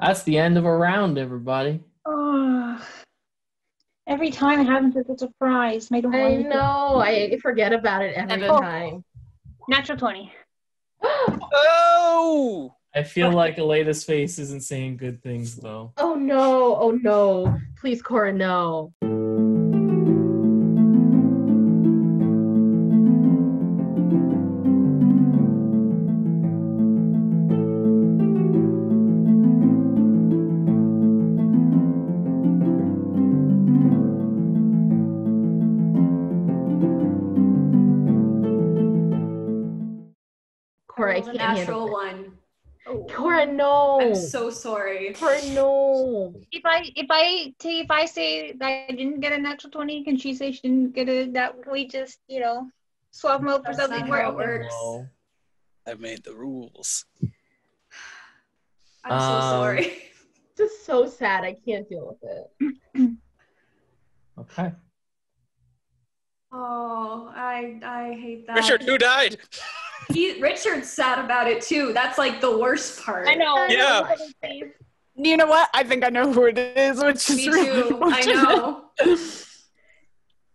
That's the end of a round, everybody. Oh, every time it happens, it's a surprise. I I know. I forget about it every Evan. time. Oh. Natural 20. Oh! I feel like Elena's face isn't saying good things though. Oh no. Oh no. Please, Cora, no. Cora, a natural handle it. one. Cora, no. I'm so sorry. Cora, no. If I if I t- if I say that I didn't get a natural 20, can she say she didn't get a that we just, you know, swap them out for That's something where it works. No. I've made the rules. I'm so Um, sorry. Just so sad. I can't deal with it. Okay. Oh, I I hate that. Richard, who died? He, Richard's sad about it too. That's like the worst part. I know. Yeah. You know what? I think I know who it is, which is Me really too. I know.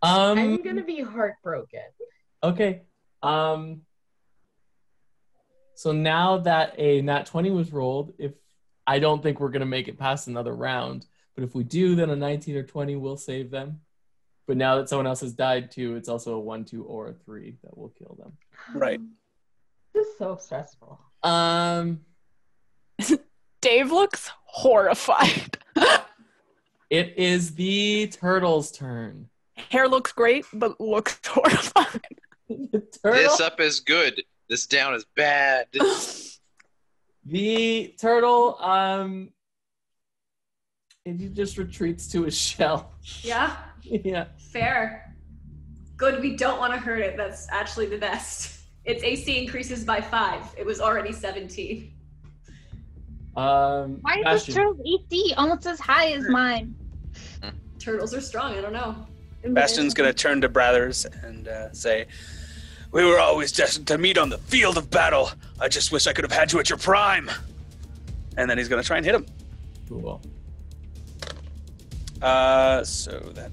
Um I'm gonna be heartbroken. Okay. Um. So now that a nat 20 was rolled, if I don't think we're gonna make it past another round, but if we do, then a 19 or 20 will save them. But now that someone else has died too, it's also a one, two, or a three that will kill them. Right. This is so stressful. Um. Dave looks horrified. It is the turtle's turn. Hair looks great, but looks horrified. This up is good. This down is bad. The turtle. Um. It just retreats to his shell. Yeah, yeah. fair. Good. We don't want to hurt it. That's actually the best. Its AC increases by five. It was already 17. Um. Why is Bastion. this turtle's AC almost as high as mine? Turtles are strong. I don't know. Bastion's gonna turn to Brothers and uh, say, "We were always destined to meet on the field of battle. I just wish I could have had you at your prime." And then he's gonna try and hit him. Cool. Uh, so that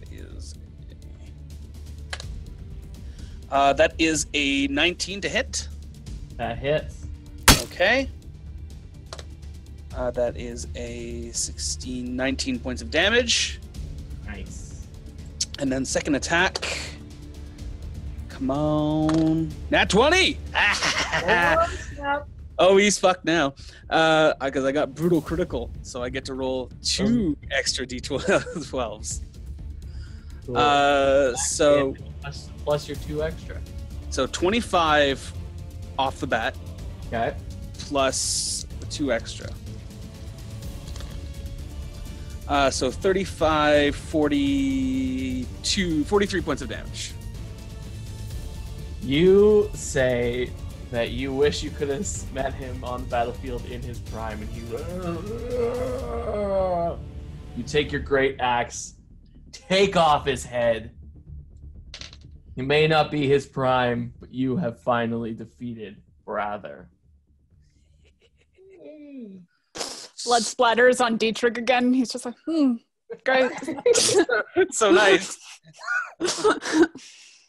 uh, that is a 19 to hit. That hits. Okay. Uh, that is a 16, 19 points of damage. Nice. And then second attack. Come on. Nat 20! oh, he's fucked now. Uh, because I got brutal critical, so I get to roll two extra d12s. Cool. Uh, so plus, plus your two extra. so 25 off the bat Okay. two extra. Uh, so 35, 42, 43 points of damage. You say that you wish you could have met him on the battlefield in his prime, and he. You take your great axe, take off his head. He may not be his prime, but you have finally defeated Brather. Blood splatters on Dietrich again. He's just like, hmm, great. so nice.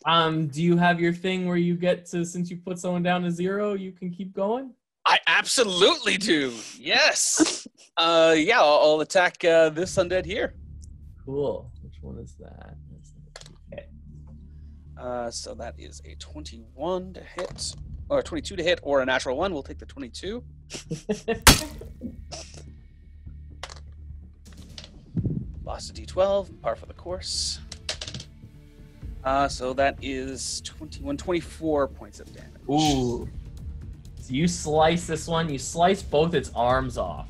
Um, do you have your thing where you get to since you put someone down to zero, you can keep going? I absolutely do. Yes. Uh, yeah, I'll, I'll attack uh, this undead here. Cool. Which one is that? Uh, so that is a 21 to hit, or 22 to hit, or a natural one. We'll take the 22. Lost a d12, par for the course. Uh, so that is 21, 24 points of damage. Ooh. So you slice this one, you slice both its arms off,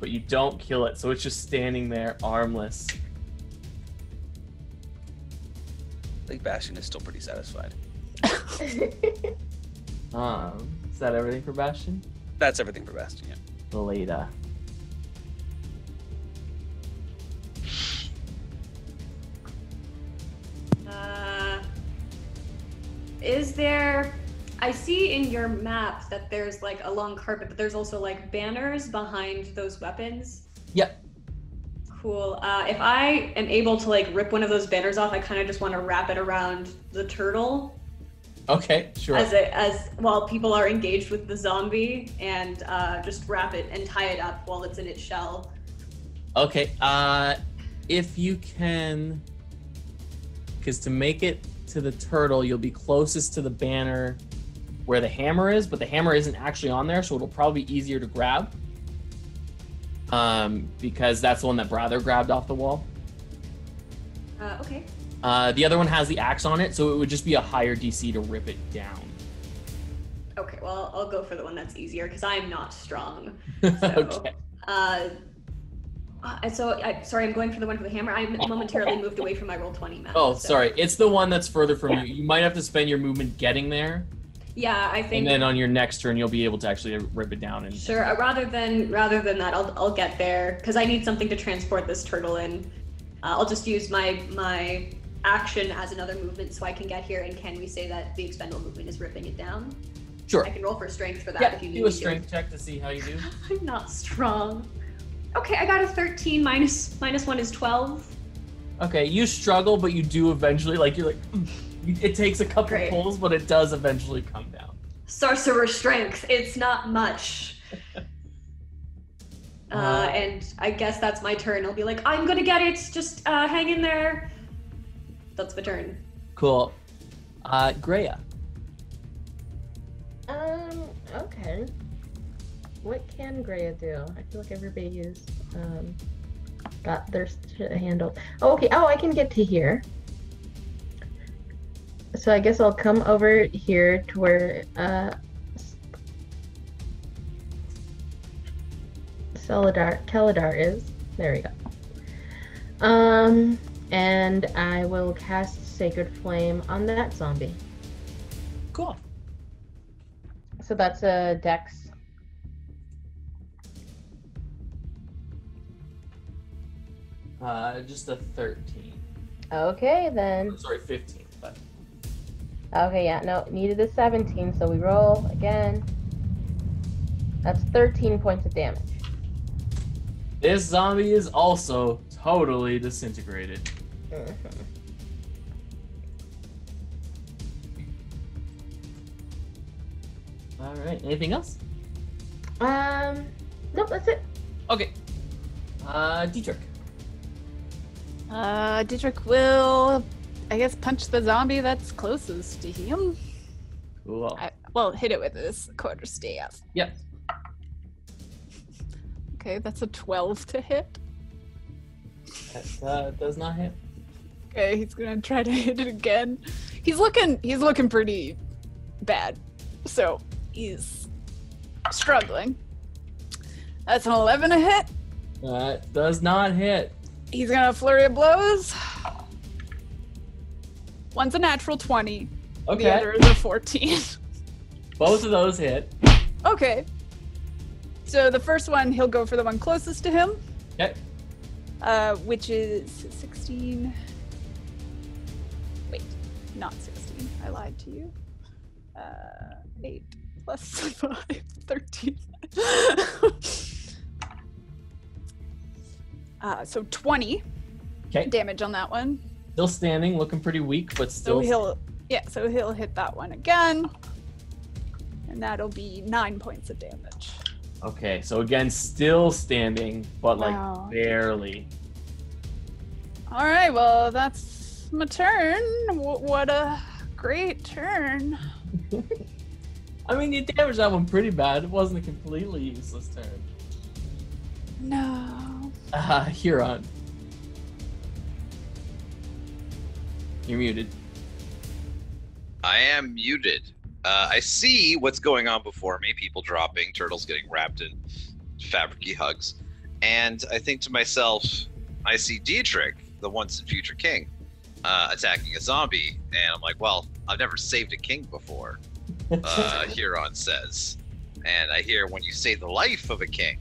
but you don't kill it, so it's just standing there armless. I think Bastion is still pretty satisfied. Um, is that everything for Bastion? That's everything for Bastion, yeah. Beleda. Uh, is there I see in your map that there's like a long carpet, but there's also like banners behind those weapons. Yep. Cool. Uh, if I am able to like rip one of those banners off, I kind of just want to wrap it around the turtle Okay, sure. as it as while people are engaged with the zombie, and uh, just wrap it and tie it up while it's in its shell. Okay, uh, if you can, because to make it to the turtle, you'll be closest to the banner where the hammer is, but the hammer isn't actually on there, so it'll probably be easier to grab. Um, because that's the one that Brother grabbed off the wall. Uh, okay. Uh, the other one has the axe on it, so it would just be a higher DC to rip it down. Okay. Well, I'll go for the one that's easier because I am not strong. okay. Uh, uh, so I, sorry, I'm going for the one for the hammer. I momentarily moved away from my Roll20 map. Oh, so- sorry. It's the one that's further from you. You might have to spend your movement getting there, Yeah, I think. and then on your next turn, you'll be able to actually rip it down. And Sure. Uh, rather than rather than that, I'll I'll get there because I need something to transport this turtle in. Uh, I'll just use my my action as another movement so I can get here. And can we say that the expendable movement is ripping it down? sure. I can roll for strength for that Yeah, if you need do a me to. strength check to see how you do. I'm not strong. Okay, I got a 13 minus minus one is 12. Okay, you struggle, but you do eventually. Like you're like, "Mm." It takes a couple Great. pulls, but it does eventually come down. Sorcerer strength. It's not much. Uh, Uh, and I guess that's my turn. I'll be like, I'm gonna get it. Just uh, hang in there. That's my turn. Cool. Uh, Greya. Um, okay. What can Greya do? I feel like everybody is um got their shit handled. Oh, okay. Oh, I can get to here so I guess I'll come over here to where uh, Celadar, Keladar is. There we go. Um, and I will cast Sacred Flame on that zombie. Cool. So that's a dex. Uh, just a 13. Okay, then. Oh, sorry, 15. Okay, yeah, no, needed a 17, so we roll again. That's 13 points of damage. this zombie is also totally disintegrated. All right. Anything else? Um, nope, that's it. Okay. Uh, Dietrich. Uh, Dietrich will, I guess, punch the zombie that's closest to him. Cool. I, well, hit it with his quarterstaff. Yep. Okay, that's a 12 to hit. That uh, does not hit. Okay, he's gonna try to hit it again. He's looking, he's looking pretty bad. So he's struggling. That's an 11 to hit. That does not hit. He's gonna flurry of blows. One's a natural 20. The Okay. other is a 14. Both of those hit. okay. So the first one, he'll go for the one closest to him, Okay. uh, which is 16. Wait, not 16. I lied to you. Uh, 8 plus 5, 13. uh, so 20 Okay. damage on that one. Still standing, looking pretty weak, but still. So he'll, yeah, so he'll hit that one again. And that'll be nine points of damage. Okay, so again, still standing, but like Wow. barely. All right, well, that's my turn. W- what a great turn. I mean, you damaged that one pretty bad. It wasn't a completely useless turn. No. Uh, Huron. You're muted. I am muted. Uh, I see what's going on before me people dropping, turtles getting wrapped in fabricy hugs. And I think to myself, I see Dietrich, the once and future king, uh, attacking a zombie. And I'm like, well, I've never saved a king before, uh, Huron says. And I hear when you save the life of a king,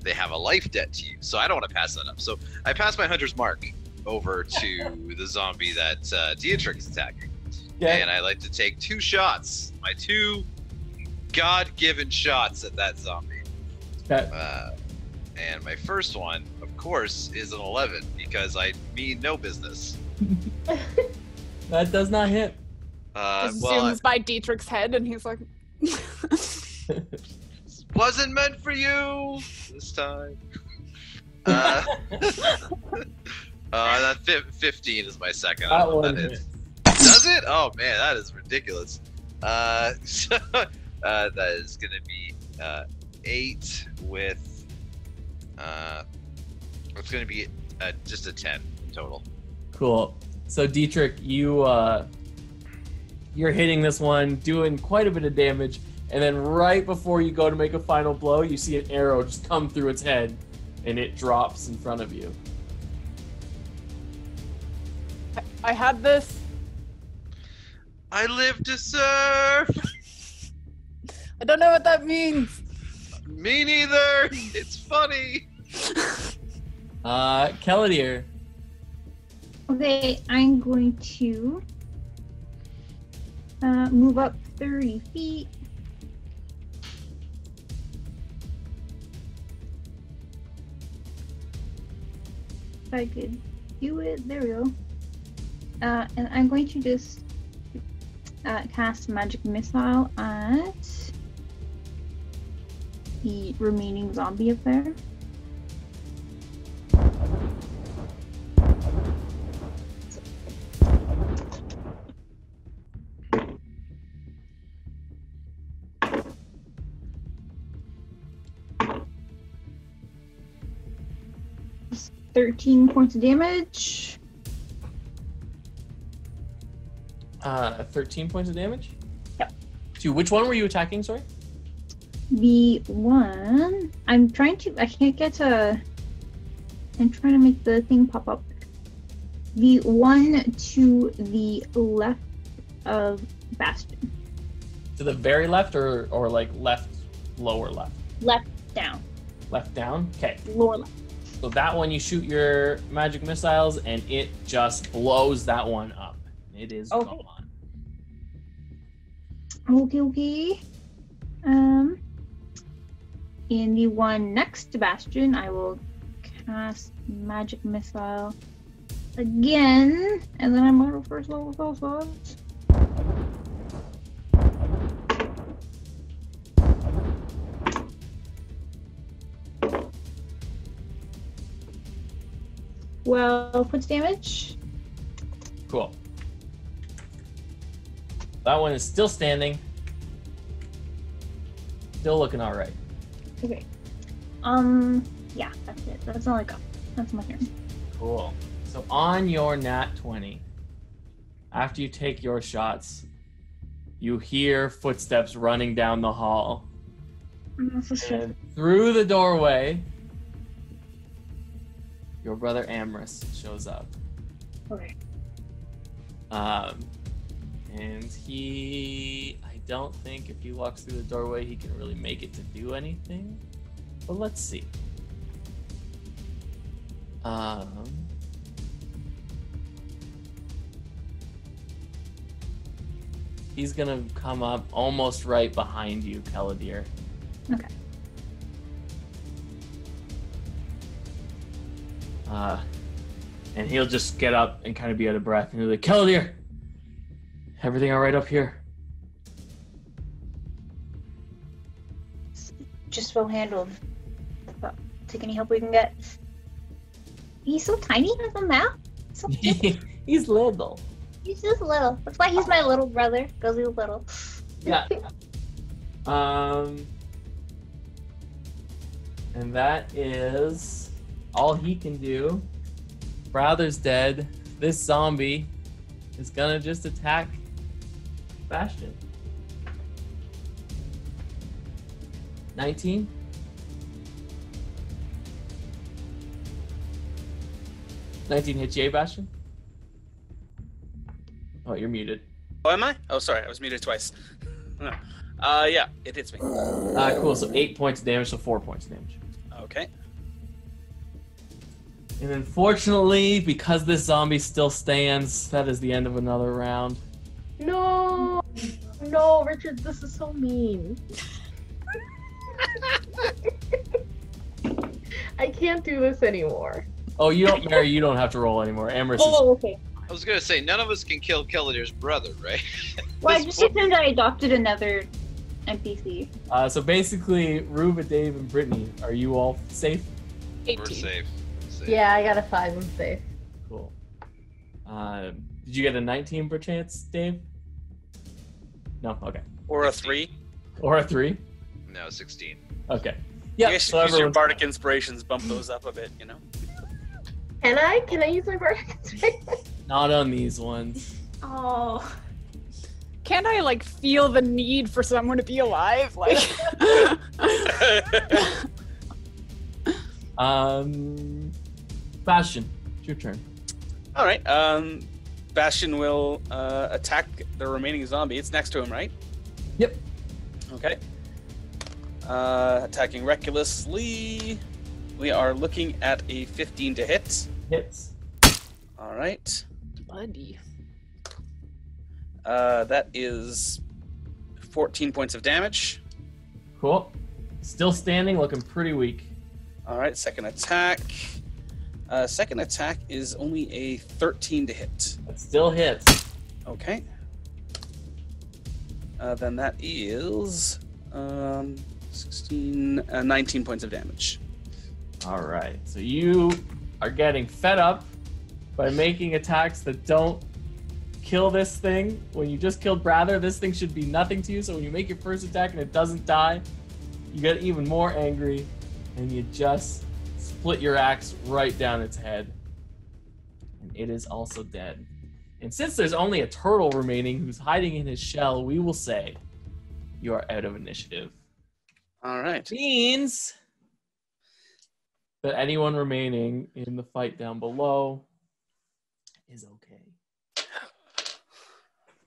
they have a life debt to you. So I don't want to pass that up. So I pass my hunter's mark over to the zombie that uh, Dietrich is attacking. Okay. and I like to take two shots. My two God-given shots at that zombie. Okay. Uh, and my first one, of course, is an 11 because I mean no business. That does not hit. Uh, Just well, zooms by Dietrich's head, and he's like, wasn't meant for you this time. Uh, uh, that fif- 15 is my second. That don't know what one that is. Does it? Oh man, that is ridiculous. Uh, so, uh, that is gonna be uh, eight with. Uh, it's gonna be uh, just a ten total. Cool. So Dietrich, you uh you're hitting this one, doing quite a bit of damage, and then right before you go to make a final blow, you see an arrow just come through its head and it drops in front of you. I had this. I live to serve. I don't know what that means. Me neither. It's funny. Uh Keladier. Okay, I'm going to uh, move up 30 feet. If I could do it, there we go. Uh, and I'm going to just uh, cast Magic Missile at the remaining zombie up there. 13 points of damage. Uh 13 points of damage? Yep. To which one were you attacking, sorry? The one I'm trying to I can't get to I'm trying to make the thing pop up. The one to the left of Bastion. To the very left or or like left lower left? Left down. Left down? Okay. Lower left. So that one you shoot your magic missiles and it just blows that one up. It is Okay. gone. Okay, okay. Um in the one next to Bastion, I will cast magic missile again, and then I'm of first level spell slots. Twelve points damage. Cool. That one is still standing. Still looking all right. Okay. Um. Yeah, that's it. That's all I got. That's my turn. Cool. So on your nat 20, after you take your shots, you hear footsteps running down the hall. And through the doorway, your brother Amorous shows up. Okay. Um, and he, I don't think if he walks through the doorway, he can really make it to do anything. But let's see. Um, he's gonna come up almost right behind you, Keladier. Okay. Uh, and he'll just get up and kind of be out of breath and he'll be like, Keladier, everything all right up here? Just well handled. Take any help we can get. He's so tiny, he has a mouth. So he's little. he's just little. That's why he's my little brother, because he's little. Yeah. Um, and that is all he can do. Brother's dead. This zombie is gonna just attack Bastion. 19? Nineteen hits you, eh, Bastion. Oh, you're muted. Oh, am I? Oh, sorry, I was muted twice. No. Uh, yeah, it hits me. Uh, cool. So eight points of damage, so four points of damage. Okay. And unfortunately, because this zombie still stands, that is the end of another round. No, no, Richard, this is so mean. I can't do this anymore. Oh, you don't, Mary. You don't have to roll anymore. Amherst is Oh, okay. I was gonna say none of us can kill Kelladir's brother, right? Well, I just book- assumed I adopted another NPC. Uh, so basically, Ruba, Dave, and Brittany, are you all safe? We're 18. safe. Safe. Yeah, I got a five. I'm safe. Cool. Uh, did you get a 19 per chance, Dave? No. Okay. Or a three. Or a three? No, 16. Okay. Yeah. guess So use your everyone's bardic inspirations, bump those up a bit, you know? Can I? Can I use my bardic inspiration? not on these ones. Oh. Can't I like feel the need for someone to be alive? Like, Um, Bastion, it's your turn. All right. Um, Bastion will uh, attack the remaining zombie. It's next to him, right? Yep. Okay. Uh, attacking recklessly. We are looking at a 15 to hit. Hits. All right. buddy. Uh, that is 14 points of damage. Cool. Still standing, looking pretty weak. All right. Second attack. Uh, second attack is only a 13 to hit. But still hits. Okay. Uh, then that is um, 16, uh, 19 points of damage. All right. So you are getting fed up by making attacks that don't kill this thing. When you just killed Brather, this thing should be nothing to you. So when you make your first attack and it doesn't die, you get even more angry and you just split your axe right down its head. And it is also dead. And since there's only a turtle remaining who's hiding in his shell, we will say you are out of initiative All right. means that anyone remaining in the fight down below is okay.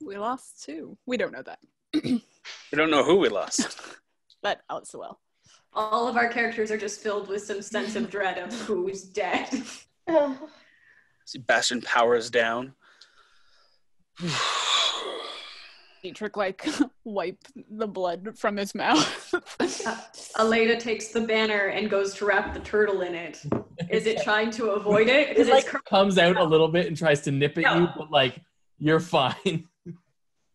We lost two. We don't know that. We don't know who we lost. But oh, so well. All of our characters are just filled with some sense of dread of who's dead. See Bastion powers down. Dietrich like wipe the blood from his mouth. Uh, Aleda takes the banner and goes to wrap the turtle in it. Is it trying to avoid it? It Because like cr- comes out a little bit and tries to nip at you, but like you're fine.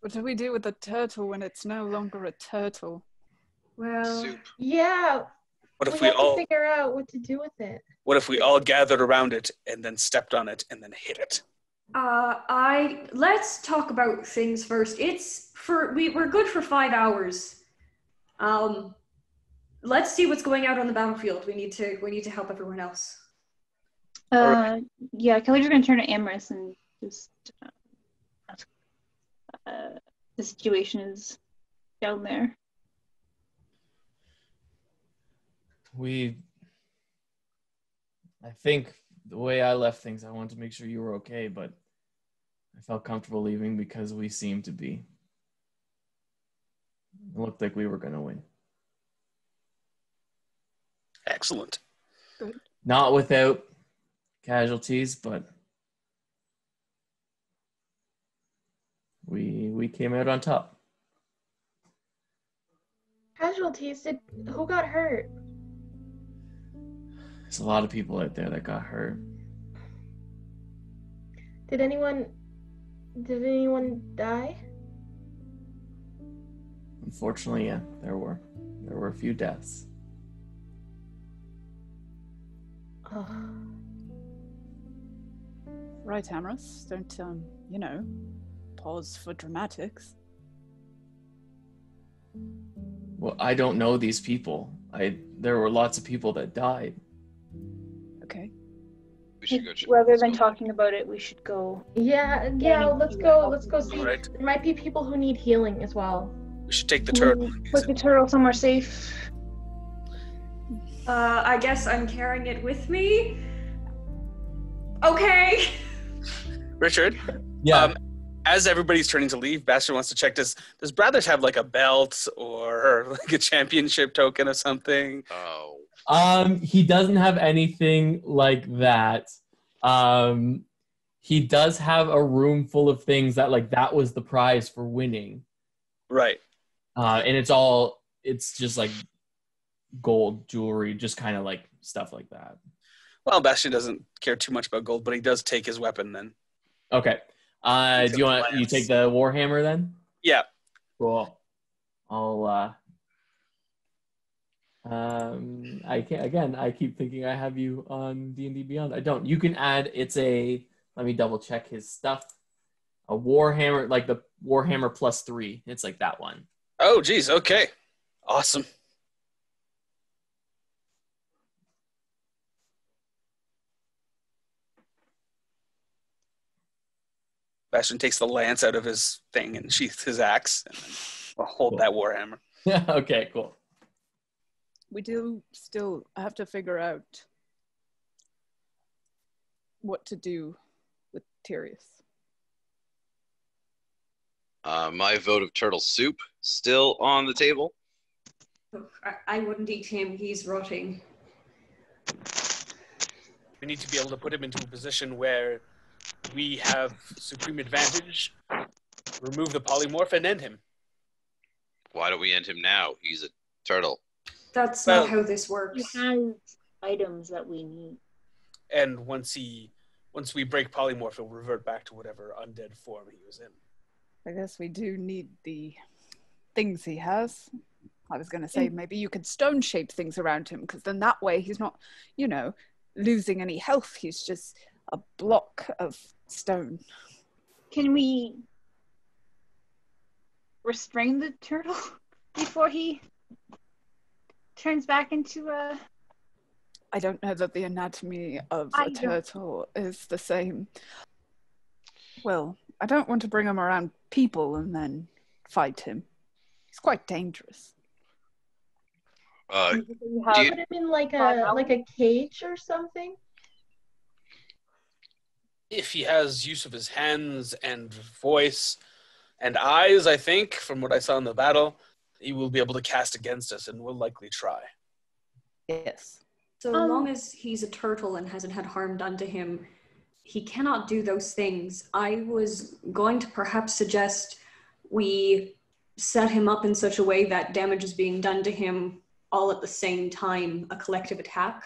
what do we do with the turtle when it's no longer a turtle? Well. Soup. yeah, What if we have to all figure out what to do with it. what if we all gathered around it and then stepped on it and then hit it? Uh, I let's talk about things first. It's for we we're good for five hours. Um, let's see what's going out on the battlefield. We need to we need to help everyone else. Uh, Alright. yeah, Kelly's gonna turn to Amorous and just uh. Uh, the situation is down there. We I think the way I left things, I wanted to make sure you were okay, but I felt comfortable leaving because we seemed to be. It looked like we were gonna win. Excellent. Good. Not without casualties, but we we came out on top. Casualties. Did who got hurt? There's a lot of people out there that got hurt. Did anyone? Did anyone die? Unfortunately, yeah, there were there were a few deaths. Oh. Right, Amorous. Don't um, you know, pause for dramatics. Well, I don't know these people. I there were lots of people that died. Okay. We should go check. Rather let's than go. talking about it, we should go. Yeah, yeah. need Let's go. Let's go see. Right. There might be people who need healing as well. We should take the turtle. and Put it. the turtle somewhere safe. Uh, I guess I'm carrying it with me. Okay. Richard, Yeah, Um, as everybody's turning to leave, Bastion wants to check does does Brothers have like a belt or like a championship token or something? Oh. Um, he doesn't have anything like that. Um, he does have a room full of things that like that was the prize for winning. Right. Uh, and it's all it's just like gold jewelry, just kind of like stuff like that. Well, Bastion doesn't care too much about gold, but he does take his weapon then. Okay. Uh, do you want you take the warhammer then? Yeah. Cool. I'll. uh um, I can not again. I keep thinking I have you on D and D Beyond. I don't. You can add. It's a. Let me double check his stuff. A warhammer, like the warhammer plus three. It's like that one. Oh, geez. Okay. Awesome. Bastion takes the lance out of his thing and sheaths his axe and then hold Cool. that warhammer. Yeah. okay. Cool. We do still have to figure out what to do with Tyrius. Uh, my vote of turtle soup still on the table. I, I wouldn't eat him. He's rotting. We need to be able to put him into a position where we have supreme advantage, remove the polymorph, and end him. Why don't we end him now? He's a turtle. That's Well- not how this He works. has items that we need. And once he, once we break polymorph, he'll revert back to whatever undead form he was in. I guess we do need the things he has. I was going to say mm. maybe you could stone shape things around him because then that way he's not, you know, losing any health. He's just a block of stone. Can we restrain the turtle before he turns back into a? I don't know that the anatomy of I a don't- turtle is the same. Well, I don't want to bring him around people and then fight him. He's quite dangerous. Uh, we have- do you- Put him in like Five a like a cage or something. If he has use of his hands and voice and eyes, I think, from what I saw in the battle, he will be able to cast against us and will likely try. Yes. So Um, long as he's a turtle and hasn't had harm done to him, he cannot do those things. I was going to perhaps suggest we set him up in such a way that damage is being done to him all at the same time, a collective attack.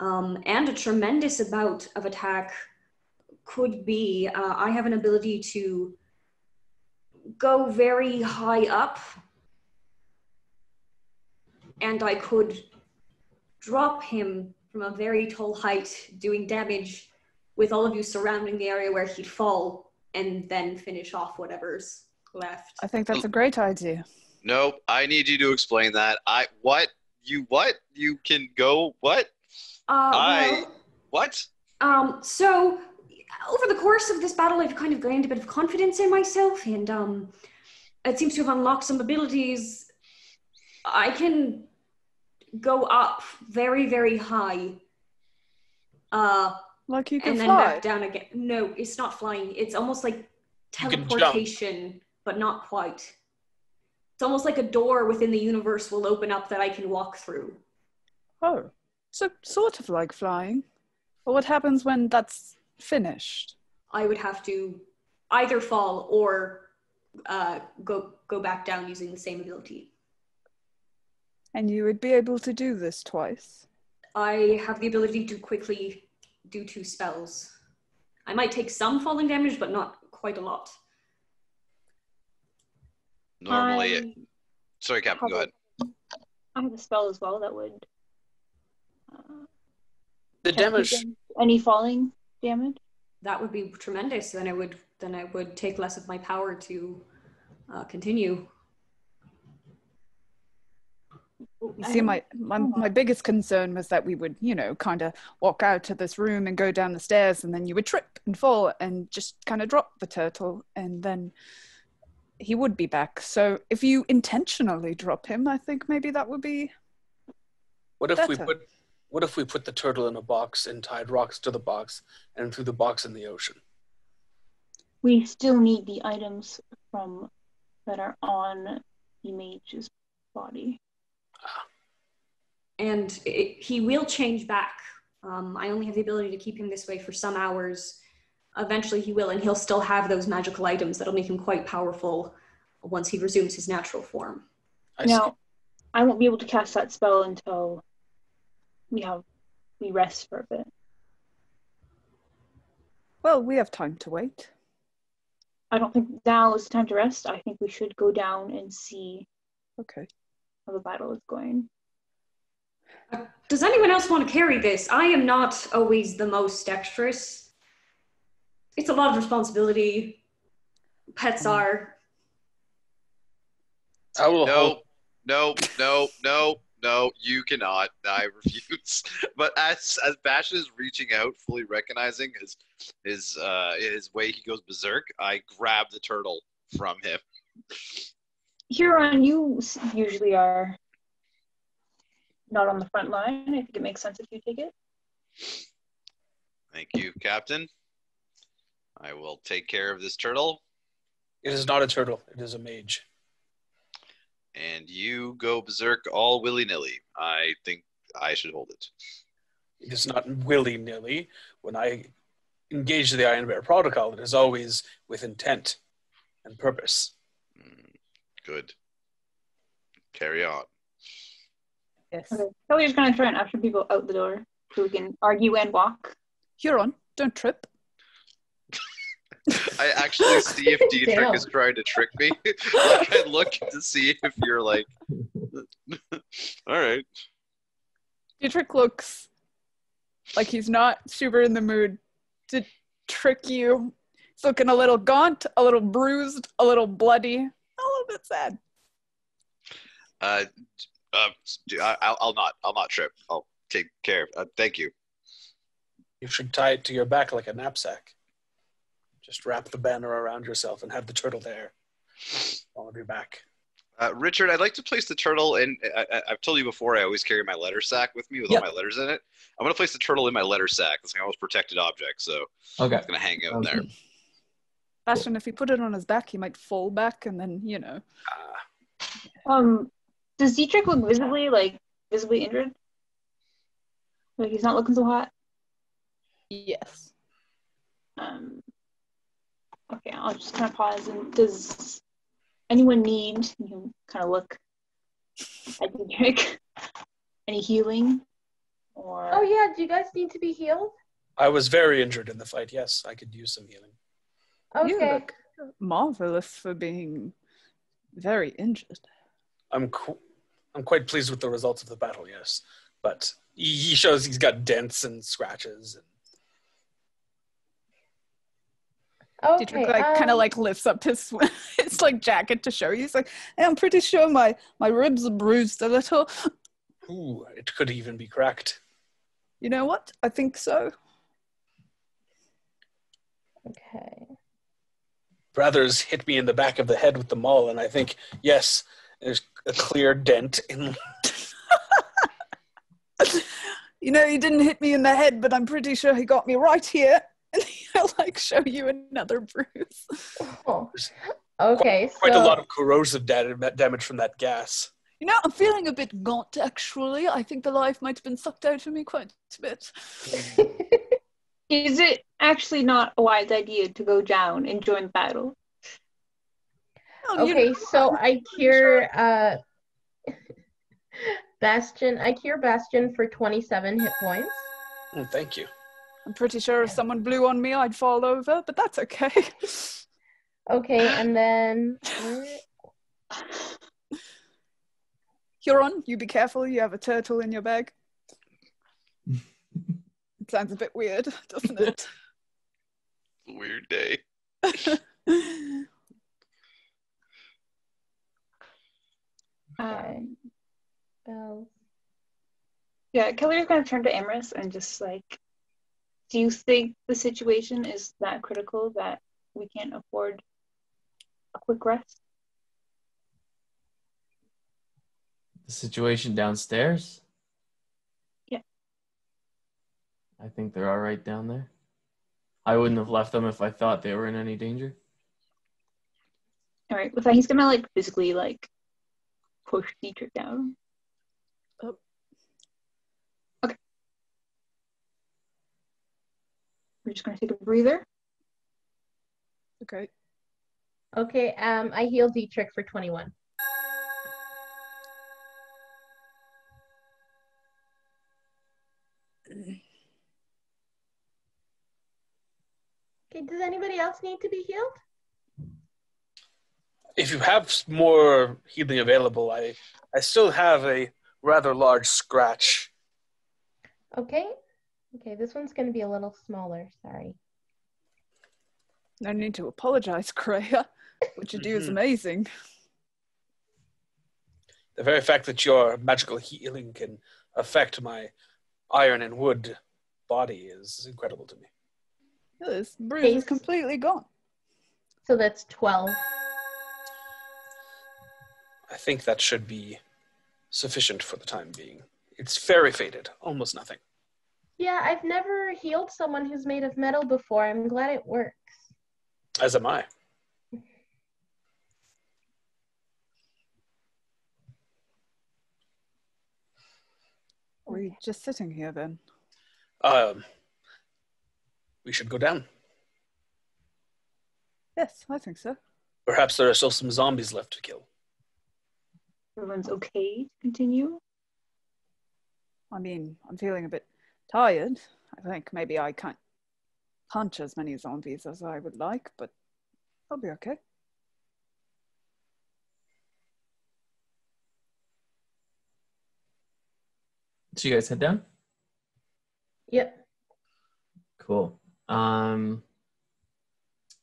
Um, and a tremendous amount of attack could be uh, I have an ability to go very high up, and I could drop him from a very tall height, doing damage with all of you surrounding the area where he'd fall, and then finish off whatever's left. I think that's a great idea. nope. I need you to explain that. I what? You what? You can go what? Uh, I- well, What? Um, so over the course of this battle, I've kind of gained a bit of confidence in myself, and um, it seems to have unlocked some abilities. I can go up very, very high, uh, Like you can and then fly. back down again. No, it's not flying. It's almost like teleportation, but not quite. It's almost like a door within the universe will open up that I can walk through. Oh, so sort of like flying. But what happens when that's finished? I would have to either fall or uh, go go back down using the same ability. And you would be able to do this twice. I have the ability to quickly do two spells. I might take some falling damage, but not quite a lot. Normally, I sorry, Captain. Go ahead. I have a spell as well that would. Uh, The check damage, against any falling damage. That would be tremendous. Then I would then I would take less of my power to uh, continue. You see, um, my, my my biggest concern was that we would, you know, kind of walk out to this room and go down the stairs, and then you would trip and fall and just kind of drop the turtle, and then he would be back. So if you intentionally drop him, I think maybe that would be what if we put, what if we put the turtle in a box and tied rocks to the box and threw the box in the ocean? We still need the items from that are on the mage's body. And it, he will change back. Um, I only have the ability to keep him this way for some hours. eventually he will, and he'll still have those magical items that'll make him quite powerful once he resumes his natural form. I see. Now, I won't be able to cast that spell until we have we rest for a bit. Well, we have time to wait. I don't think now is the time to rest. I think we should go down and see Okay. How the battle is going. Does anyone else want to carry this? I am not always the most dexterous. It's a lot of responsibility. Pets are. I will No, hope. no, no, no, no. You cannot. I refuse. But as as Bastion is reaching out, fully recognizing his his uh his way he goes berserk, I grab the turtle from him. Huron, you usually are not on the front line. I think it makes sense if you take it. Thank you, Captain. I will take care of this turtle, It is not a turtle. It is a mage. and you go berserk all willy nilly. I think I should hold it. It is not willy nilly. When I engage the Iron Bear protocol, it is always with intent and purpose. Good. Carry on. Yes. Okay. Kelly's gonna try and usher people out the door so we can argue and walk. Huron, don't trip. I actually see if Dietrich Damn. is trying to trick me. like I look to see if you're like, all right. Dietrich looks like he's not super in the mood to trick you. He's looking a little gaunt, a little bruised, a little bloody, a little bit sad. Uh, uh, I, I'll, I'll not. I'll not trip. I'll take care. Uh, thank you. You should tie it to your back like a knapsack. Just wrap the banner around yourself and have the turtle there. on your back. Uh, Richard, I'd like to place the turtle in. I, I, I've told you before. I always carry my letter sack with me with Yep. all my letters in it. I'm gonna place the turtle in my letter sack. It's my most protected object, so Okay. it's gonna hang out in Sounds there. Good. Bastion, if he put it on his back, he might fall back and then, you know. Um, does Dietrich look visibly like visibly injured? Like he's not looking so hot. Yes. Um, okay, I'll just kind of pause. And does anyone need? You can kind of look at Dietrich. Any healing? Or Oh yeah, do you guys need to be healed? I was very injured in the fight. Yes, I could use some healing. You look marvelous for being very injured. I'm qu- I'm quite pleased with the results of the battle. Yes, but he he shows he's got dents and scratches. And Okay. Dietrich like kind of um, like lifts up his his like jacket to show you. He's like, "Hey, I'm pretty sure my my ribs are bruised a little. ooh, it could even be cracked. You know what? I think so. Okay. Brothers hit me in the back of the head with the maul, and I think yes, there's a clear dent in. You know, he didn't hit me in the head, but I'm pretty sure he got me right here. And he'll like show you another bruise. Oh. Okay. Quite so a lot of corrosive damage from that gas. You know, I'm feeling a bit gaunt actually. I think the life might have been sucked out of me quite a bit. Hmm. is it actually not a wise idea to go down and join the battle? Well, you okay, know, so I'm I pretty cure uh Bastion. I cure Bastion for 27 hit points. Mm, thank you. I'm pretty sure if someone blew on me, I'd fall over, but that's okay. Okay, and then Huron, you be careful. You have a turtle in your bag. It sounds a bit weird, doesn't it? Weird day. Okay. Um, spells. yeah, Kelly's gonna turn to Amorous and just like, do you think the situation is that critical that we can't afford a quick rest? The situation downstairs? Yeah. I think they're all right down there. I wouldn't have left them if I thought they were in any danger. All right, with that, he's gonna like physically like push Dietrich down. Oh. Okay. We're just gonna take a breather. Okay. Okay, um, I heal Dietrich for 21. Does anybody else need to be healed? If you have more healing available, I I still have a rather large scratch. Okay. Okay, this one's going to be a little smaller. Sorry. No need to apologize, Greya. What you do is Mhm. amazing. The very fact that your magical healing can affect my iron and wood body is incredible to me. This bruise is completely gone. So that's 12. I think that should be sufficient for the time being. It's very faded, almost nothing. Yeah, I've never healed someone who's made of metal before. I'm glad it works. As am I. We're just sitting here then. Um, we should go down. Yes, I think so. Perhaps there are still some zombies left to kill. Everyone's okay to continue. I mean, I'm feeling a bit tired. I think maybe I can't punch as many zombies as I would like, but I'll be okay. So you guys head down. Yep. Cool. Um.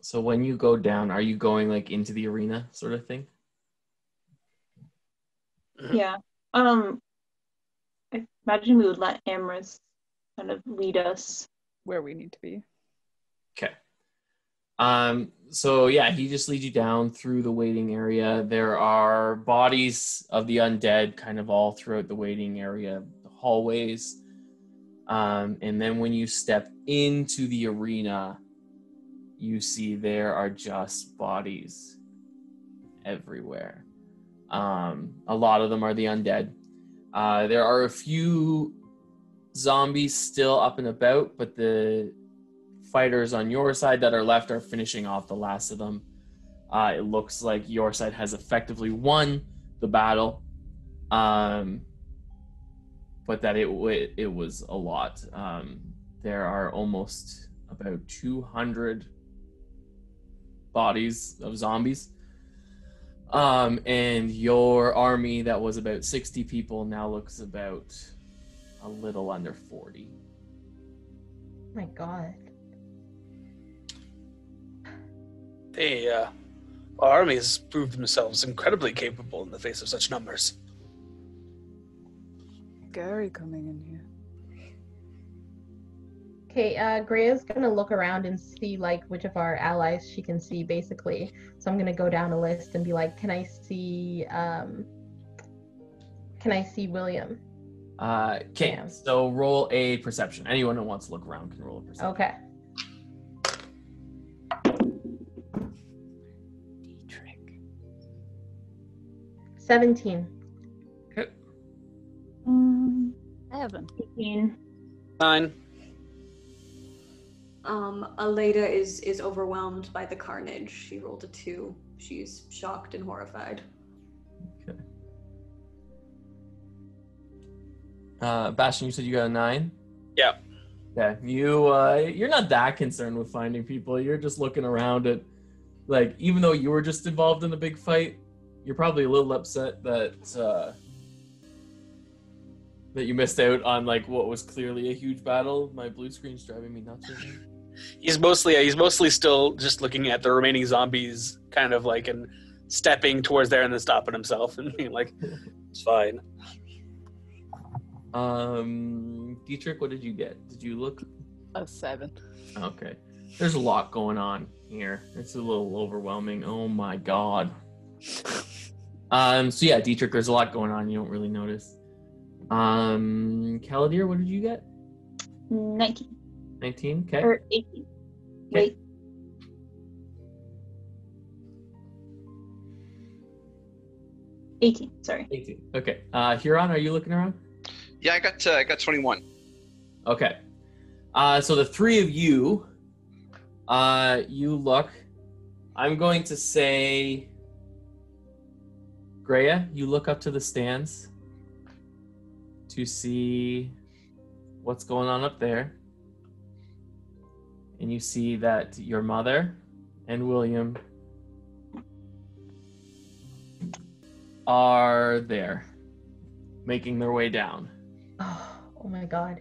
So when you go down, are you going like into the arena, sort of thing? Yeah. Um I imagine we would let Amorous kind of lead us. Where we need to be. Okay. Um, so yeah, he just leads you down through the waiting area. There are bodies of the undead kind of all throughout the waiting area, the hallways. Um, and then when you step into the arena, you see there are just bodies everywhere. Um, a lot of them are the undead. Uh, there are a few zombies still up and about, but the fighters on your side that are left are finishing off the last of them. Uh, it looks like your side has effectively won the battle, um, but that it wa- it was a lot. Um, there are almost about 200 bodies of zombies. Um, and your army that was about 60 people now looks about a little under 40. My God. They, uh, our army has proved themselves incredibly capable in the face of such numbers scary coming in here. Okay, uh, is gonna look around and see like which of our allies she can see, basically. So I'm gonna go down a list and be like, "Can I see? Um, can I see William?" Uh, okay, so roll a perception. Anyone who wants to look around can roll a perception. Okay. Dietrich. 17. Evan. 18. Nine. Um, Aleda is is overwhelmed by the carnage. She rolled a two. She's shocked and horrified. Okay. Uh, Bastion, you said you got a nine. Yeah. Yeah, you uh, you're not that concerned with finding people. You're just looking around at, like, even though you were just involved in a big fight, you're probably a little upset that uh, that you missed out on like what was clearly a huge battle. My blue screen's driving me nuts. Right now. He's mostly he's mostly still just looking at the remaining zombies, kind of like and stepping towards there and then stopping himself and being like, "It's fine." Um, Dietrich, what did you get? Did you look? A seven. Okay. There's a lot going on here. It's a little overwhelming. Oh my god. Um, so yeah, Dietrich, there's a lot going on. You don't really notice. Um, Caladir, what did you get? 19. 19? Okay. Or 18. Wait. Eighteen, sorry. 18. Okay. Uh, Huron, are you looking around? Yeah, I got uh, I got 21. Okay. Uh, so the three of you, uh, you look, I'm going to say, Greya, you look up to the stands to see what's going on up there. And you see that your mother and William are there, making their way down. Oh, oh my god.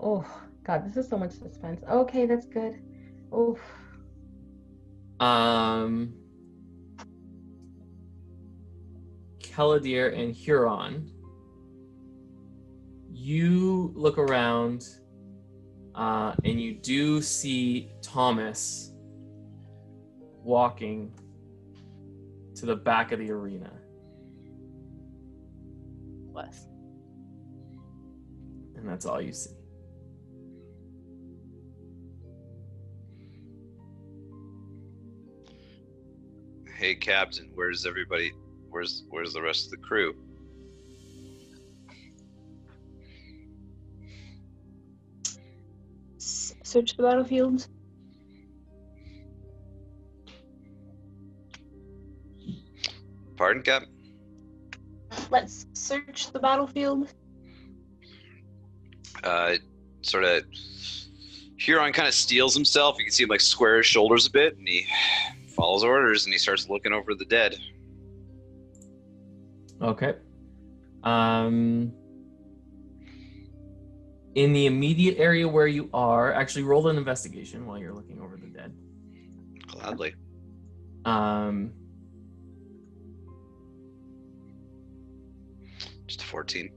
Oh god, this is so much suspense. Okay, that's good. Oh, Um, Caladir and Huron, you look around uh, and you do see Thomas walking to the back of the arena. Less. And that's all you see. Hey, Captain, where's everybody? Where's Where's the rest of the crew? Search the battlefield. Pardon, Cap? Let's search the battlefield. Uh, sort of. Huron kind of steels himself. You can see him like square his shoulders a bit, and he follows orders, and he starts looking over the dead. Okay. Um, in the immediate area where you are, actually roll an investigation while you're looking over the dead. Gladly. Um, Just a 14.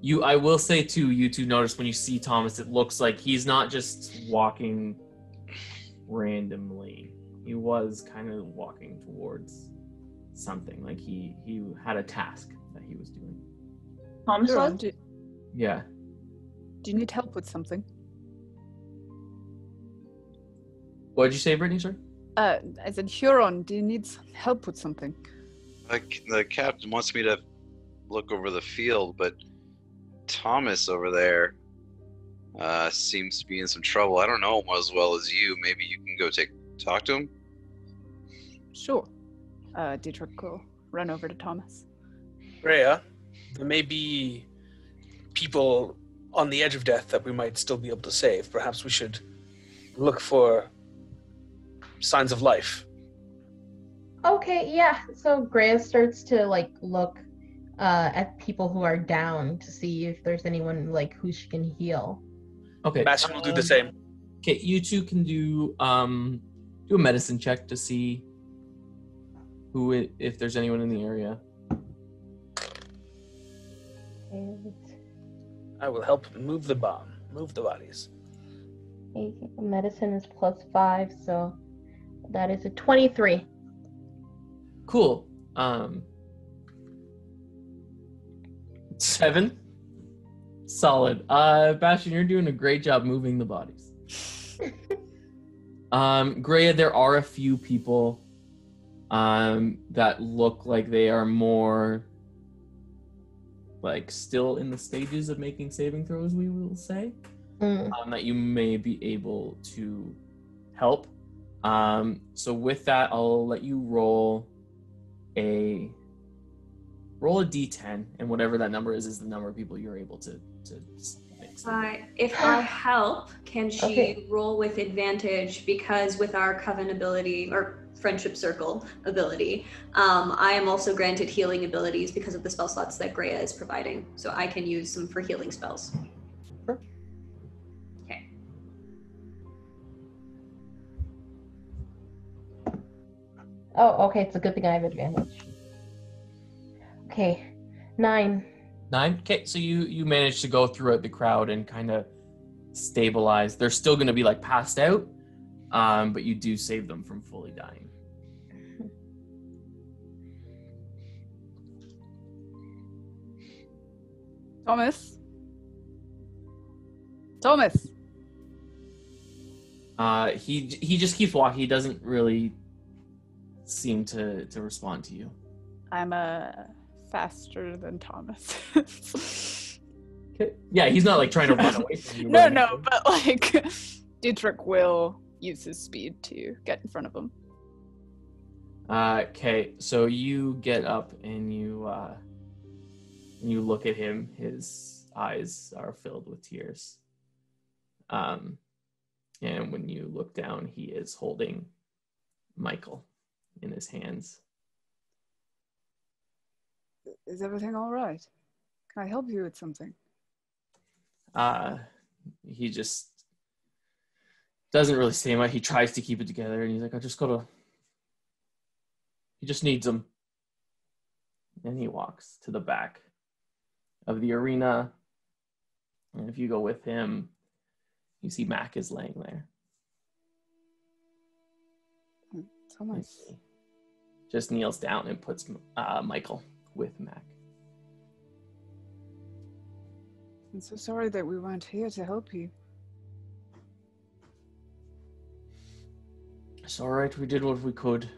you, I will say too, you two notice when you see Thomas, it looks like he's not just walking randomly. He was kind of walking towards something, like he he had a task that he was doing. Thomas was? Yeah. Do you need help with something? What did you say, Brittany? Sir? Uh, I said, Huron, do you need some help with something? Like the captain wants me to look over the field, but Thomas over there uh, seems to be in some trouble. I don't know him as well as you. Maybe you can go take talk to him. Sure. Uh, Dietrich will run over to Thomas. Rhea, there may be people on the edge of death that we might still be able to save. Perhaps we should look for signs of life. Okay, yeah. So Greya starts to like look uh, at people who are down to see if there's anyone like who she can heal. Okay. Bastion will do the um, same. Okay, you two can do um do a medicine check to see who if there's anyone in the area. And I will help move the bomb, move the bodies. medicine is plus five, so that is a twenty-three. Cool. Um seven. Solid. Uh Bastion, you're doing a great job moving the bodies. um Greya, there are a few people um that look like they are more like still in the stages of making saving throws, we will say. Mm. um, that you may be able to help. Um, so with that, I'll let you roll a roll a d10, and whatever that number is is the number of people you're able to to make. Uh, if I help, can she Okay. roll with advantage? Because with our coven ability or friendship circle ability, um, I am also granted healing abilities because of the spell slots that Greya is providing. So I can use some for healing spells. Sure. Okay. Oh, okay. It's a good thing I have advantage. Okay, nine. Nine. Okay, so you you managed to go throughout the crowd and kind of stabilize. They're still going to be like passed out, um, but you do save them from fully dying. Thomas? Thomas! Uh, he he just keeps walking. He doesn't really seem to to respond to you. I'm uh, faster than Thomas. Okay. Yeah, he's not like trying to run away from you. no, no, but like, Dietrich will use his speed to get in front of him. Uh, okay, so you get up and you uh, you look at him. His eyes are filled with tears. Um, and when you look down, he is holding Michael in his hands. Is everything all right? Can I help you with something? Uh, he just doesn't really say much. He tries to keep it together, and he's like, "I just gotta." He just needs him, And he walks to the back of the arena. And if you go with him, you see Mac is laying there. Thomas. He Just kneels down and puts uh, Michael with Mac. I'm so sorry that we weren't here to help you. It's all right. We did what we could.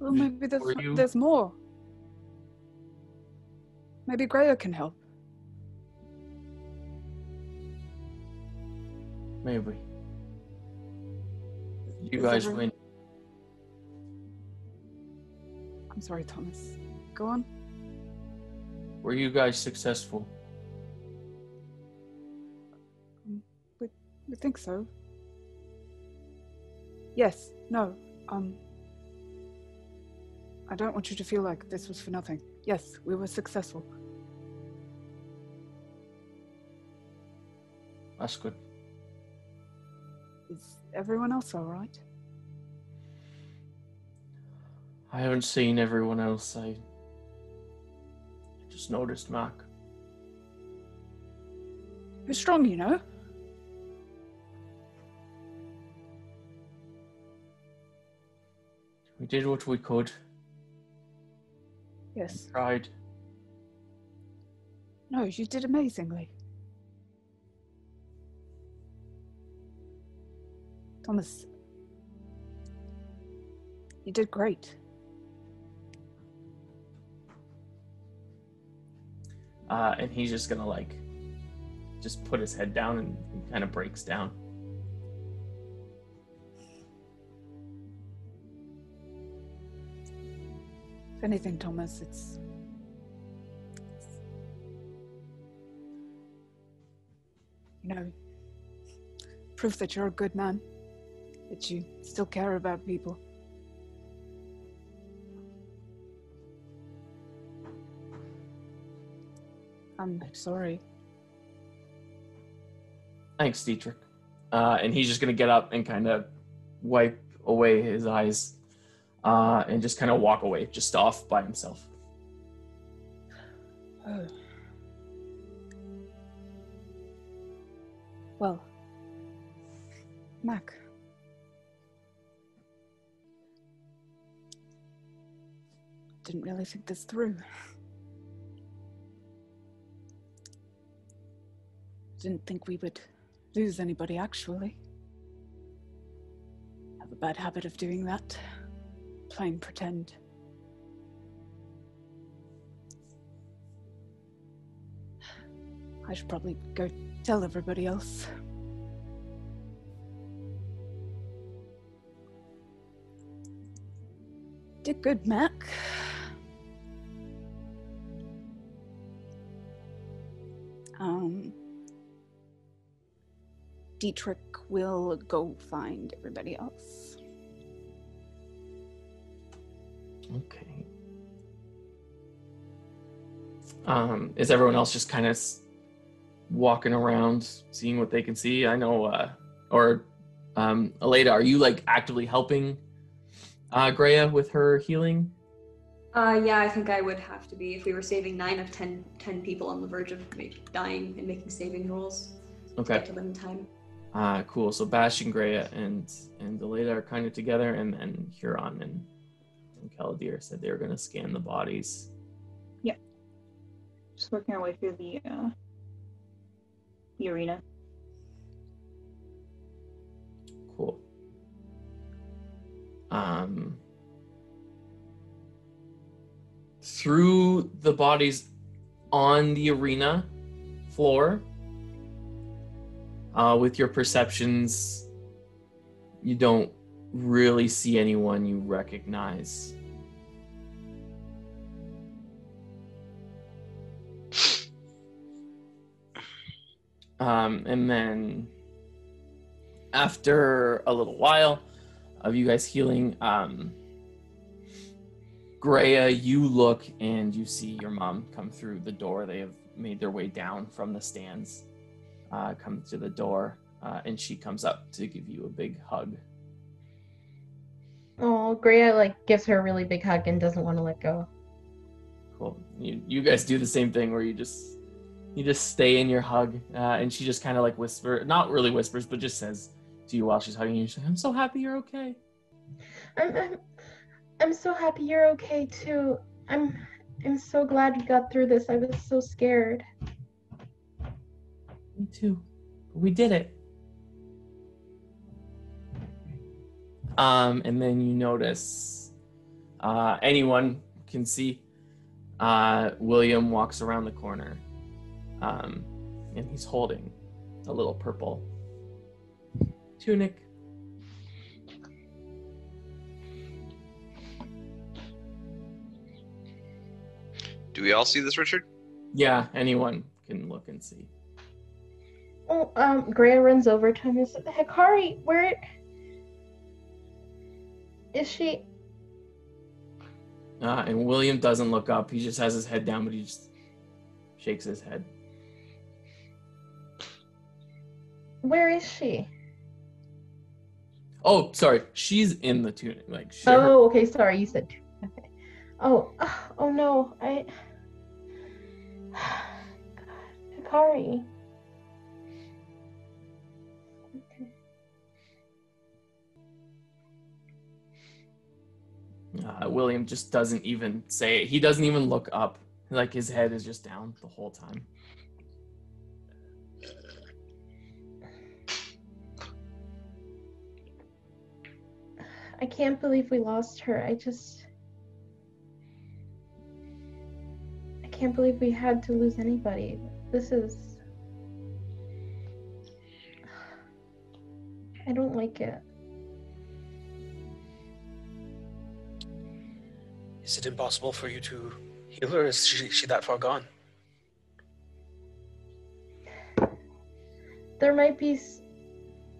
Well, maybe there's, there's more. Maybe Greya can help. Maybe. You Is guys win. I'm sorry, Thomas. Go on. Were you guys successful? We, We think so. Yes. No. Um. I don't want you to feel like this was for nothing. Yes, we were successful. That's good. Is everyone else all right? I haven't seen everyone else. I just noticed Mark. You're strong, you know. We did what we could. Yes. Tried. No, you did amazingly. Thomas, you did great. Uh, and he's just gonna like, just put his head down and, and kind of breaks down. If anything, Thomas, it's. You know, proof that you're a good man, that you still care about people. I'm sorry. Thanks, Dietrich. Uh, and he's just gonna get up and kind of wipe away his eyes, uh, and just kind of walk away, just off by himself. Oh. Well, Mac. Didn't really think this through. Didn't think we would lose anybody, actually. Have a bad habit of doing that. Playing pretend. I should probably go tell everybody else. Did good, Mac. Dietrich will go find everybody else. Okay. Um, is everyone else just kind of walking around, seeing what they can see? I know, uh, or um, Aleda, are you like actively helping uh, Greya with her healing? Uh, yeah, I think I would have to be if we were saving nine of 10, 10 people on the verge of make, dying and making saving rolls. to Okay. Get to them in time. Uh, cool. So Bash and Greya and and Aleda are kind of together, and then Huron and, and Caladir said they were going to scan the bodies. Yeah. Just working our way through the uh, the arena. Cool. Um, through the bodies on the arena floor, uh, with your perceptions, you don't really see anyone you recognize. Um, and then after a little while of you guys healing, um, Greya, you look and you see your mom come through the door. They have made their way down from the stands, uh, come to the door, uh, and she comes up to give you a big hug. Oh, Greya like gives her a really big hug and doesn't want to let go. Cool. You, you guys do the same thing where you just you just stay in your hug, uh, and she just kind of like whisper, not really whispers, but just says to you while she's hugging you, she's like, "I'm so happy you're okay." I'm, I'm I'm so happy you're okay too. I'm I'm so glad we got through this. I was so scared. Me too. We did it. Um, and then you notice uh, anyone can see uh, William walks around the corner, um, and he's holding a little purple tunic. Do we all see this, Richard? Yeah, anyone can look and see. Oh, um, Greya runs over to him and says, Hikari, where is she? Uh, and William doesn't look up. He just has his head down, but he just shakes his head. Where is she? Oh, sorry. She's in the tunic. Like, she, Oh, okay, sorry, you said. Okay. Oh, oh no, I. Hikari. Uh, William just doesn't even say it. He doesn't even look up. Like his head is just down the whole time. I can't believe we lost her. I just. I can't believe we had to lose anybody. This is. I don't like it. Is it impossible for you to heal her? Is she, she that far gone? There might be.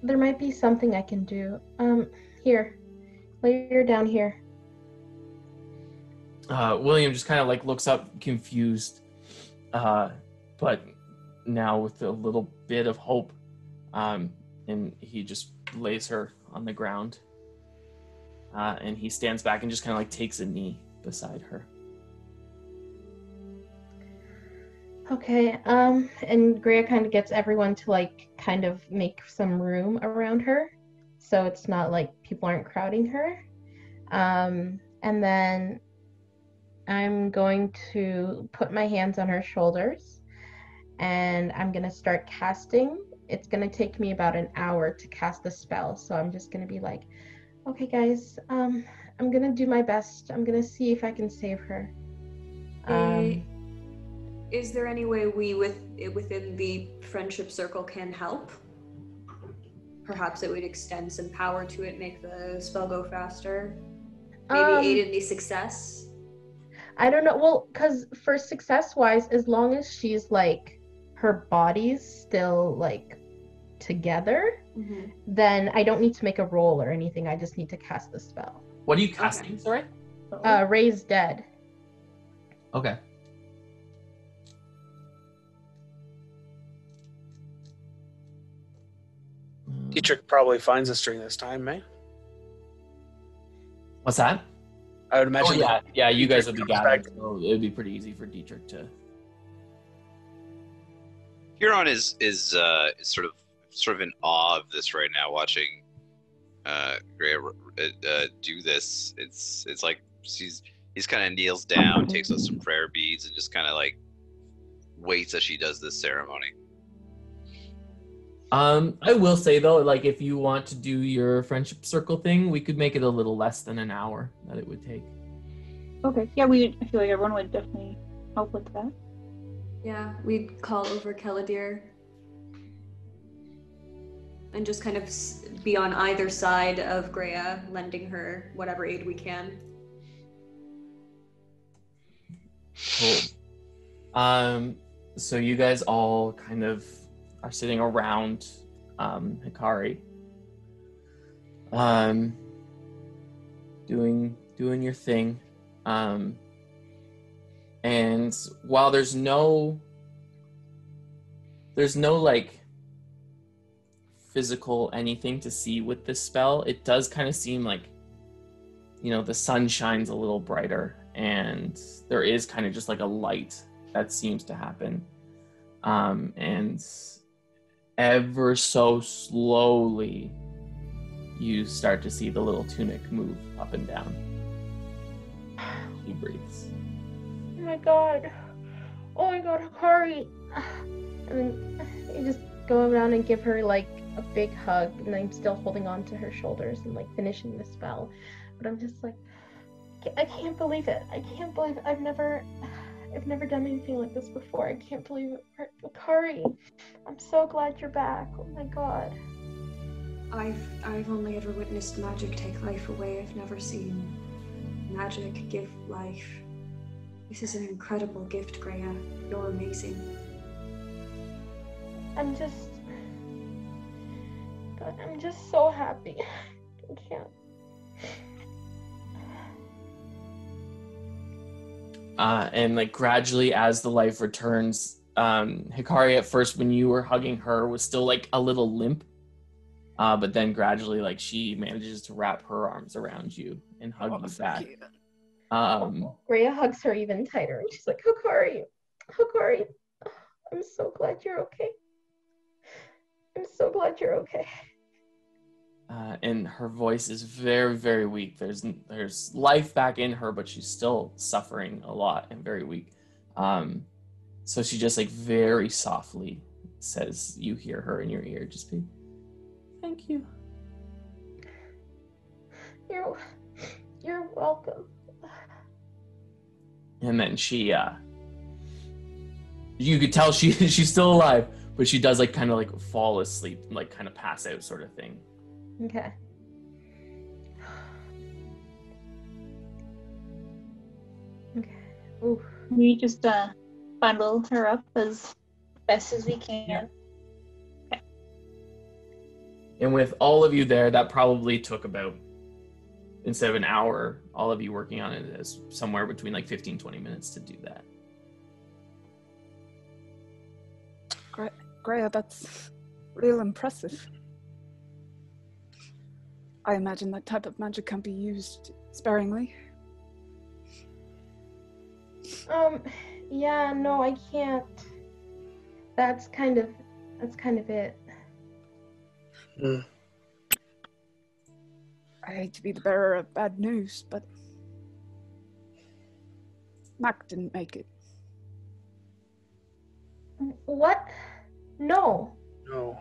There might be something I can do. Um, here. Lay her down here. Uh, William just kind of like looks up, confused, uh, but now with a little bit of hope, um, and he just lays her on the ground, uh, and he stands back and just kind of like takes a knee beside her. Okay, um, and Greya kind of gets everyone to like kind of make some room around her, so it's not like people aren't crowding her. Um, and then I'm going to put my hands on her shoulders, and I'm gonna start casting. It's gonna take me about an hour to cast the spell, so I'm just gonna be like, okay, guys, um, I'm gonna do my best. I'm gonna see if I can save her. Um, Is there any way we with within the friendship circle can help? Perhaps it would extend some power to it, make the spell go faster. Maybe Um, aid in the success. I don't know. Well, because for success wise, as long as she's like her body's still like together, Mhm. then I don't need to make a roll or anything. I just need to cast the spell. What are you casting? Sorry. Uh, raise dead. Okay. Dietrich probably finds us during this time, eh? What's that? I would Oh imagine. yeah, yeah. You guys would be gathered, so it would be pretty easy for Dietrich to. Huron is is uh, is sort of sort of in awe of this right now, watching uh, Gray uh, uh, do this. It's it's like he's he's kind of kneels down, takes out some prayer beads, and just kind of like waits as she does this ceremony. Um, I will say though, like if you want to do your friendship circle thing, we could make it a little less than an hour that it would take. Okay. Yeah, we. I feel like everyone would definitely help with that. Yeah, we'd call over Caladir. And just kind of be on either side of Greya, lending her whatever aid we can. Cool. Um, so you guys all kind of are sitting around um, Hikari, um, doing doing your thing, um, and while there's no there's no like physical anything to see with this spell, it does kind of seem like you know the sun shines a little brighter and there is kind of just like a light that seems to happen um, and ever so slowly you start to see the little tunic move up and down he breathes Oh my god. Oh my god, Hikari. And then you just go around and give her like a big hug, and I'm still holding on to her shoulders and like finishing the spell. But I'm just like, I can't believe it. I can't believe it. I've never, I've never done anything like this before. I can't believe it. Hikari, I'm so glad you're back. Oh my god. I've I've only ever witnessed magic take life away. I've never seen magic give life. This is an incredible gift, Greya. You're amazing. I'm just, God, I'm just so happy. I can't. uh, and like gradually as the life returns um, hikari at first when you were hugging her was still like a little limp uh, but then gradually like she manages to wrap her arms around you and hug Oh, you back cute. um, Rhea hugs her even tighter and she's like, Hikari, Hikari, I'm so glad you're okay. I'm so glad you're okay. Uh, and her voice is very very weak. There's there's life back in her but she's still suffering a lot and very weak. Um, so she just like very softly says you hear her in your ear just be thank you. You're you're welcome. and then she uh you could tell she she's still alive but she does like kind of like fall asleep like kind of pass out sort of thing Okay. Okay. Ooh. We just uh, bundle her up as best as we can. and with all of you there that probably took about instead of an hour all of you working on it is somewhere between like 15 20 minutes to do that Greya, that's real impressive. I imagine that type of magic can be used sparingly. Um, yeah, no, I can't. That's kind of that's kind of it. Hmm. I hate to be the bearer of bad news, but Mac didn't make it. What? No. No.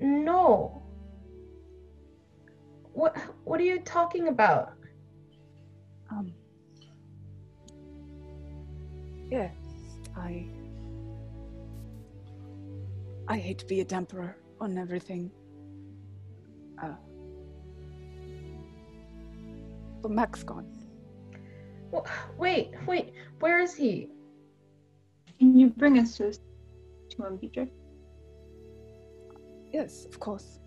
No. What what are you talking about? Um. Yeah, I. I hate to be a dampener on everything. Uh. But Mac's gone. Wh- Wait, wait. Where is he? Can you bring us to, to him, Dietrich? Yes, of course.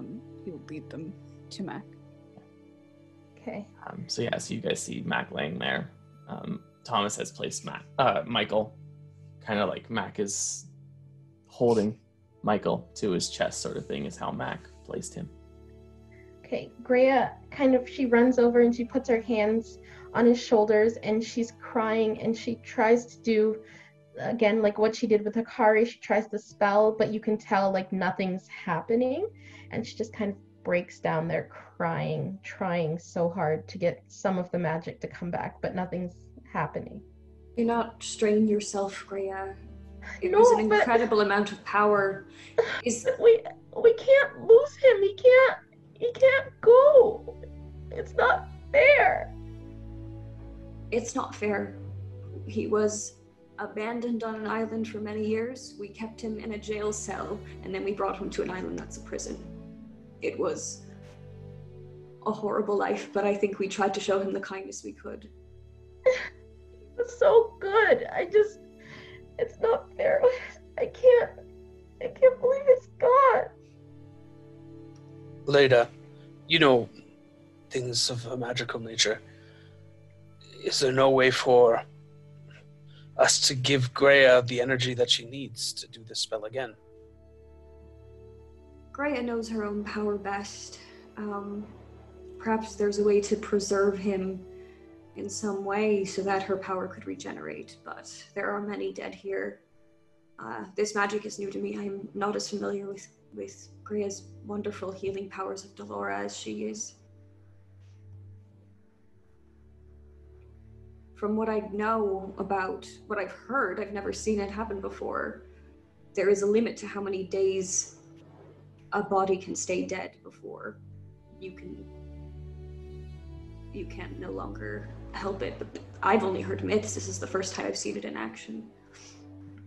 Um, he will lead them to Mac. Okay. um, so yeah so you guys see mac laying there um, thomas has placed mac uh, michael kind of like mac is holding michael to his chest sort of thing is how mac placed him Okay. Greya kind of she runs over and she puts her hands on his shoulders and she's crying and she tries to do again like what she did with Hikari. She tries to spell, but you can tell like nothing's happening. And she just kind of breaks down there crying, trying so hard to get some of the magic to come back, but nothing's happening. You're not straining yourself, Greya. It No, was an but- incredible amount of power. Is We we can't lose him. He can't he can't go. It's not fair. it's not fair. He was abandoned on an island for many years. We kept him in a jail cell, and then we brought him to an island that's a prison. It was a horrible life, but I think we tried to show him the kindness we could. It's so good. I just, it's not fair. I can't, I can't believe it's gone. Leda, you know things of a magical nature. Is there no way for us to give Greya the energy that she needs to do this spell again? Greya knows her own power best. Um, perhaps there's a way to preserve him in some way so that her power could regenerate, but there are many dead here. Uh, this magic is new to me. I'm not as familiar with, with Greya's wonderful healing powers of Delora as she is. From what I know about what I've heard, I've never seen it happen before. There is a limit to how many days a body can stay dead before you can you can no longer help it. But I've only heard myths. This is the first time I've seen it in action.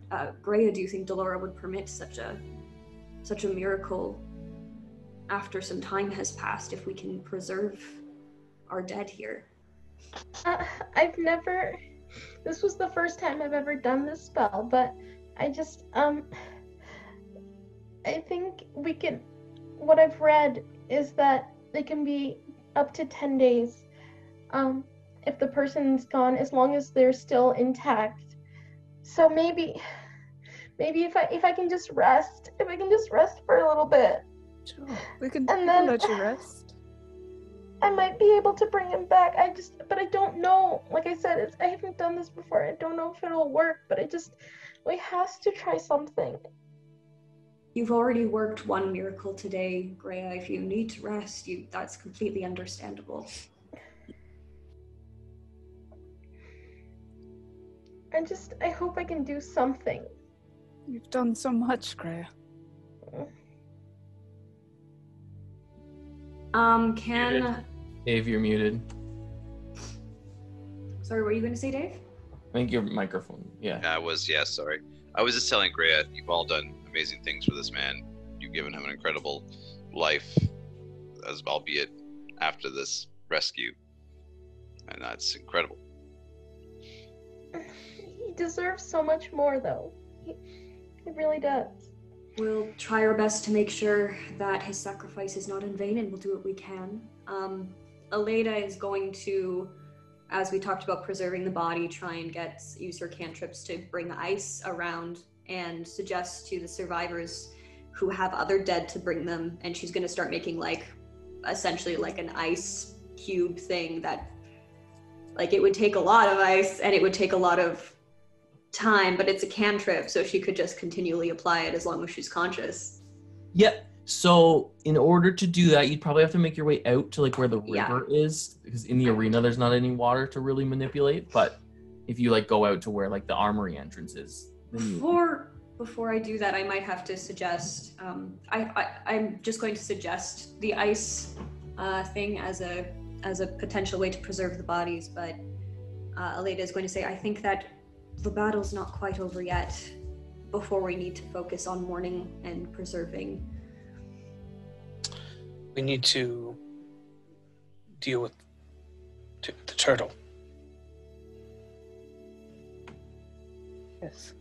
Uh, Greya, do you think Delora would permit such a such a miracle after some time has passed if we can preserve our dead here? Uh, I've never. This was the first time I've ever done this spell, but I just um. I think we can. What I've read is that it can be up to ten days, um, if the person's gone, as long as they're still intact. So maybe, maybe if I if I can just rest, if I can just rest for a little bit, Sure. We can, And then- let you rest. I might be able to bring him back. I just, but I don't know. Like I said, it's, I haven't done this before. I don't know if it'll work, but I just, we has to try something. You've already worked one miracle today, Greya. If you need to rest, you that's completely understandable. I just, I hope I can do something. You've done so much, Greya. Um, can Muted. Dave, you're muted. sorry, what were you going to say, Dave? I think your microphone. Yeah. I was, yeah, sorry. I was just telling Greya, you've all done amazing things for this man. You've given him an incredible life, as albeit after this rescue, and that's incredible. He deserves so much more, though. He, he really does. We'll try our best to make sure that his sacrifice is not in vain, and we'll do what we can. Um, Aleda is going to, as we talked about preserving the body, try and get use her cantrips to bring ice around and suggest to the survivors who have other dead to bring them. And she's going to start making like essentially like an ice cube thing that like it would take a lot of ice and it would take a lot of time, but it's a cantrip, so she could just continually apply it as long as she's conscious. Yep. So in order to do that, you'd probably have to make your way out to like where the Yeah. river is, because in the arena there's not any water to really manipulate. But if you like go out to where like the armory entrance is, Before before I do that, I might have to suggest. Um, I, I I'm just going to suggest the ice uh, thing as a as a potential way to preserve the bodies, but uh, Aleda is going to say, I think that the battle's not quite over yet. Before we need to focus on mourning and preserving. We need to deal with the turtle. Yes.